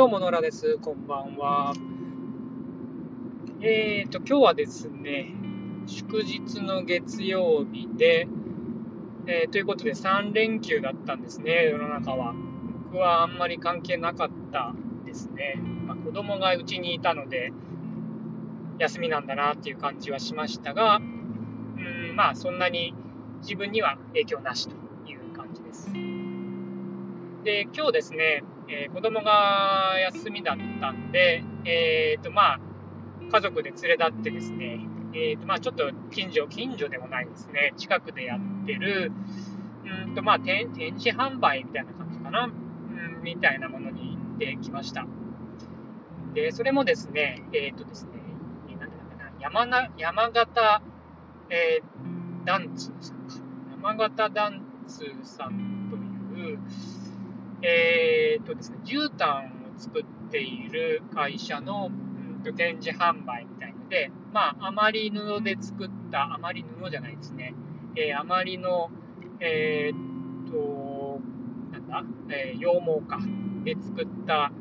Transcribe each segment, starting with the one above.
どうも、野良です。こんばんは。えーと、今日はですね、祝日の月曜日で、えー、ということで3連休だったんですね、世の中は。僕はあんまり関係なかったですね。まあ、子供がうちにいたので、休みなんだなっていう感じはしましたが、うん、まあ、そんなに自分には影響なしという感じです。で、今日ですね、えー、子供が休みだったんで、えーとまあ、家族で連れ立ってですね、えーとまあ、ちょっと近所、近所でもないですね、近くでやってる、うんとまあ、展示販売みたいな感じかな、うん、みたいなものに行ってきました。で、それもですね、えっ、とですね、なんだかな、山な山形、えー、ダンツさんか。山形ダンツさんという、えー、とですね、絨毯を作っている会社の、うん、と展示販売みたいので、まあ、余り布で作った、余り布じゃないですね、えー、余りの、えー、と、なんだ、えー、羊毛か、で作った、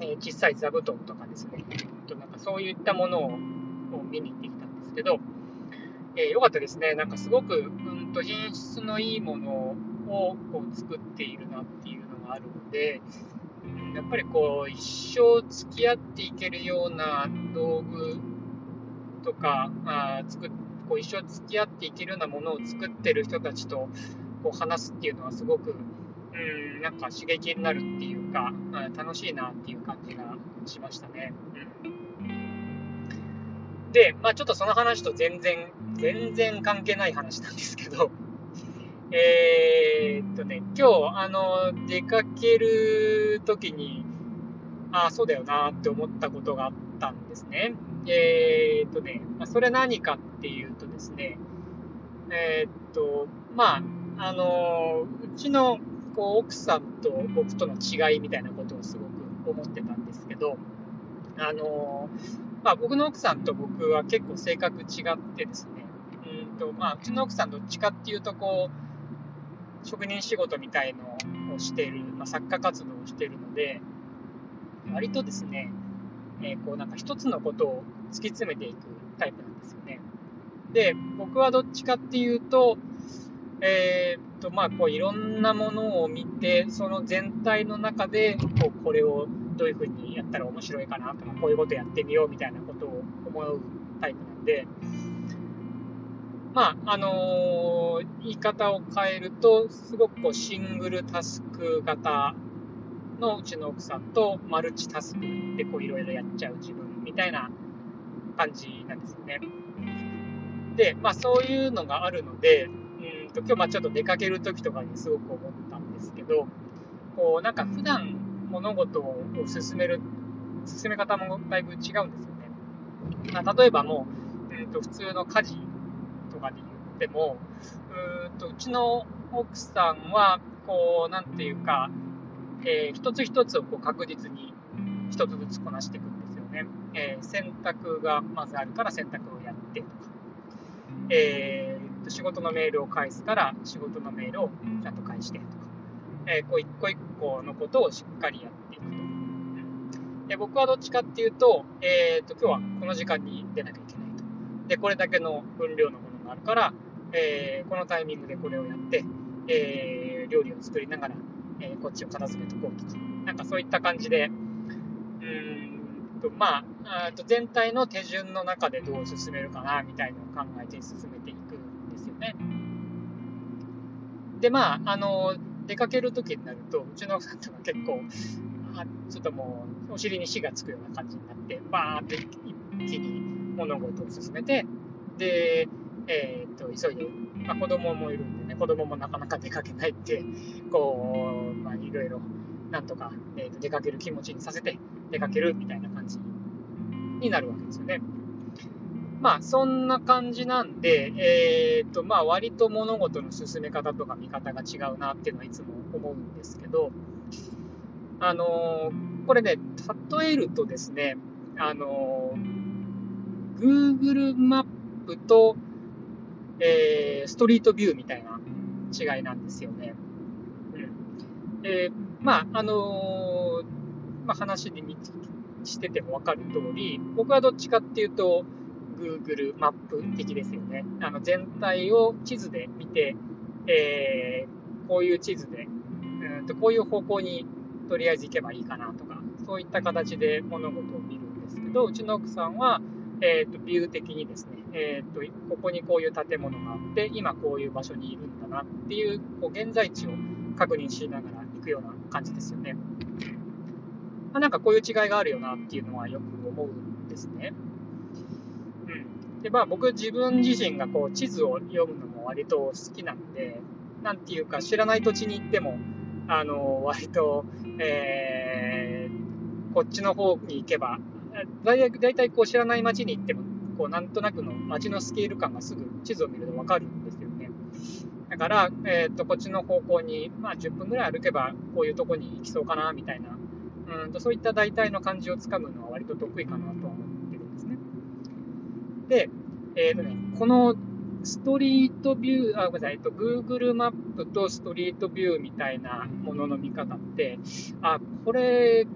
えー、小さい座布団とかですね、となんかそういったものを見に行ってきたんですけど、えー、よかったですね。なんかすごく、うんと品質のいいものをこう作っているなっていうのがあるので、うん、やっぱりこう一生付き合っていけるような道具とかあ作こう一生付き合っていけるようなものを作ってる人たちとこう話すっていうのはすごく、うん、なんか刺激になるっていうか、あ楽しいなっていう感じがしましたね。で、まあ、ちょっとその話と全然、全然関係ない話なんですけど、えー、っとね、今日、あの、出かけるときに、ああ、そうだよなって思ったことがあったんですね。えー、っとね、ま、それ何かっていうとですね、えー、っと、まあ、あの、うちのこう奥さんと僕との違いみたいなことをすごく思ってたんですけど、あの、まあ、僕の奥さんと僕は結構性格違ってですね、うんとまあ、うちの奥さんどっちかっていうとこう、職人仕事みたいのをしている、まあ、作家活動をしているので、割とですね、えー、こうなんか一つのことを突き詰めていくタイプなんですよね。で、僕はどっちかっていうと、えー、っと、まあ、こういろんなものを見て、その全体の中で、こう、これをどういうふうにやったら面白いかなとか、こういうことやってみようみたいなことを思うタイプなんで、まあ、あのー、言い方を変えると、すごくこうシングルタスク型のうちの奥さんとマルチタスクでこういろいろやっちゃう自分みたいな感じなんですよね。で、まあそういうのがあるので、うんと今日まあちょっと出かける時とかにすごく思ったんですけど、こうなんか普段物事を進める、進め方もだいぶ違うんですよね。まあ、例えばもう、うんと普通の家事っても、うーとうちの奥さんは、こう、なんていうか、えー、一つ一つをこう確実に一つずつこなしていくんですよね。えー、洗濯がまずあるから洗濯をやってとか、えー、仕事のメールを返すから仕事のメールをちゃんと返してとか、えー、こう一個一個のことをしっかりやっていくと。で僕はどっちかっていうと、えーと、今日はこの時間に出なきゃいけないと。で、これだけの分量のものあるから、えー、このタイミングでこれをやって、えー、料理を作りながら、えこっちを片付けとこうとか、なんかそういった感じで、うんと、まあ、あと全体の手順の中でどう進めるかな、みたいなのを考えて進めていくんですよね。で、まあ、あの、出かける時になると、うちの奥さんとか結構、あちょっともう、お尻に火がつくような感じになって、バーって一気に物事を進めて、で、えー、っと急いで、まあ、子供もいるんでね、子供もなかなか出かけないって、こう、まあ、いろいろ、なんとか、えー、っと出かける気持ちにさせて、出かけるみたいな感じになるわけですよね。まあ、そんな感じなんで、えー、っと、まあ、割と物事の進め方とか見方が違うなっていうのはいつも思うんですけど、あのー、これね、例えるとですね、あのー、Google マップとえー、ストリートビューみたいな違いなんですよね。うん。え、まあ、あのー、まあ、話にしてても分かる通り、僕はどっちかっていうと、Google マップ的ですよね。あの全体を地図で見て、えー、こういう地図で、うんとこういう方向にとりあえず行けばいいかなとか、そういった形で物事を見るんですけど、うちの奥さんは、えーと、ビュー的にですね、えーと、ここにこういう建物があって、今こういう場所にいるんだなっていうこう現在地を確認しながら行くような感じですよね。まあ、なんかこういう違いがあるよなっていうのはよく思うんですね。うん。で、まあ僕自分自身がこう地図を読むのも割と好きなんで、なんていうか知らない土地に行っても、あの、割と、えー、こっちの方に行けば、大体大体こう知らない街に行っても、こうなんとなくの街のスケール感がすぐ地図を見るとわかるんですよね。だから、えっ、ー、と、こっちの方向に、まあ10分ぐらい歩けば、こういうとこに行きそうかな、みたいなうんとそういった大体の感じをつかむのは割と得意かなと思ってるんですね。で、えっ、ー、とね、このストリートビュー、あ、ごめんなさい、えっと、Google マップとストリートビューみたいなものの見方って、あ、これ、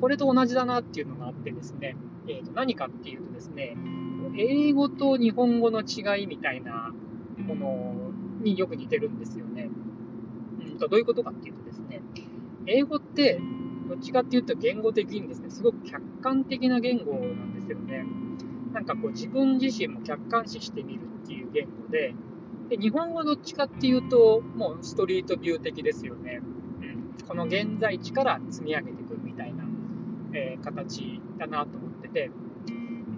これと同じだなっていうのがあってですね、えー、と何かっていうとですね、英語と日本語の違いみたいなものによく似てるんですよね。うんとどういうことかっていうとですね、英語ってどっちかっていうと言語的にですね、すごく客観的な言語なんですよね。なんかこう自分自身も客観視してみるっていう言語で、で日本語どっちかっていうと、もうストリートビュー的ですよね。うん、この現在地から積み上げて、えー、形だなと思ってて、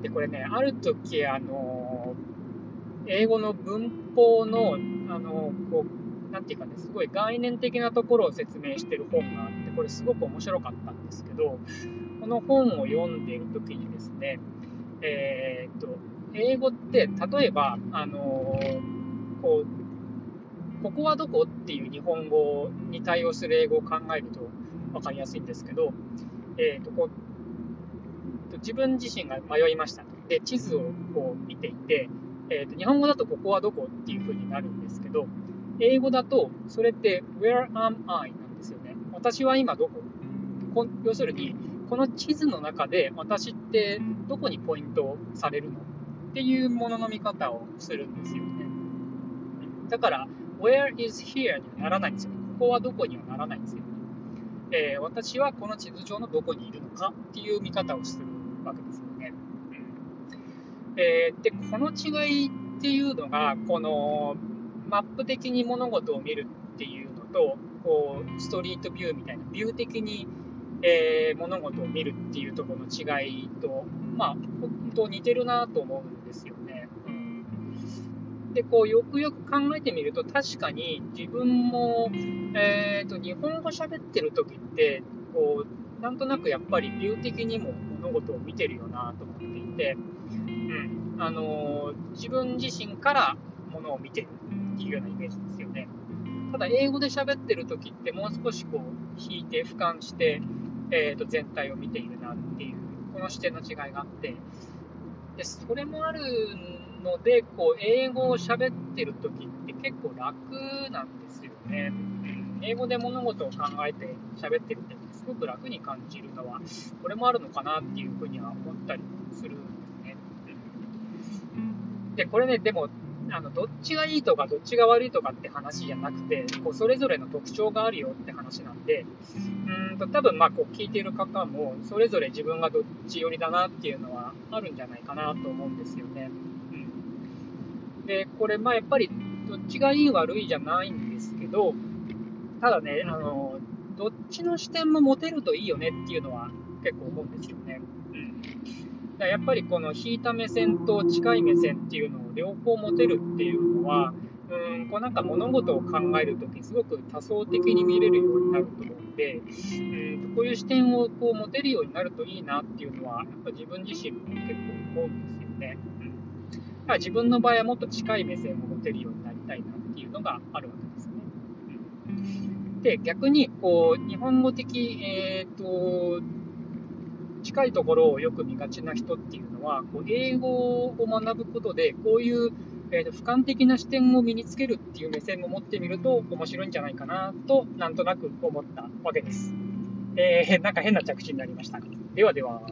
で、これね、ある時、あの英語の文法の、あのこうなんていうかね、すごい概念的なところを説明してる本があって、これすごく面白かったんですけど、この本を読んでいるときにですね、えー、っと、英語って、例えば、あの、こう、ここはどこっていう日本語に対応する英語を考えると分かりやすいんですけど、えー、とこう自分自身が迷いましたで、地図をこう見ていて、えー、と日本語だとここはどこっていう風になるんですけど、英語だと、それって Where am I? なんですよね。私は今どこ？こ要するに、この地図の中で私ってどこにポイントされるの？っていうものの見方をするんですよね。だから、Where is here? にはならないんですよ。ここはどこにはならないんですよ。えー、私はこの地図上のどこにいるのかっていう見方をするわけですよね。うんえー、で、この違いっていうのが、このマップ的に物事を見るっていうのと、こう、ストリートビューみたいな、ビュー的に、えー、物事を見るっていうところの違いと、まあ、本当似てるなと思うんですよ。で、こう、よくよく考えてみると、確かに自分も、えっ、ー、と、日本語喋ってる時って、こう、なんとなくやっぱりビュー的にも物事を見てるよなと思っていて、うん、あのー、自分自身からものを見てるっていうようなイメージですよね。ただ、英語で喋ってる時ってもう少しこう、引いて、俯瞰して、えー、と全体を見ているなっていう、この視点の違いがあって、で、それもあるので、こう、英語を喋ってる時って結構楽なんですよね。英語で物事を考えて喋ってるってすごく楽に感じるのは、これもあるのかなっていうふうには思ったりするんですね。で、これね、でも、あのどっちがいいとかどっちが悪いとかって話じゃなくてこうそれぞれの特徴があるよって話なんでうんと多分まあこう聞いている方もそれぞれ自分がどっち寄りだなっていうのはあるんじゃないかなと思うんですよね。うん、でこれまあやっぱりどっちがいい悪いじゃないんですけどただねあのどっちの視点も持てるといいよねっていうのは結構思うんですよね。やっぱりこの引いた目線と近い目線っていうのを両方持てるっていうのは、うんこうなんか物事を考えるときすごく多層的に見れるようになると思うんで、うんこういう視点をこう持てるようになるといいなっていうのは、やっぱ自分自身も結構思うんですよね。自分の場合はもっと近い目線を持てるようになりたいなっていうのがあるわけですね。うん、で、逆にこう日本語的、えーと近いところをよく見がちな人っていうのは、こう英語を学ぶことで、こういう、えーと、俯瞰的な視点を身につけるっていう目線も持ってみると面白いんじゃないかなと、なんとなく思ったわけです。えー、なんか変な着地になりました。ではでは。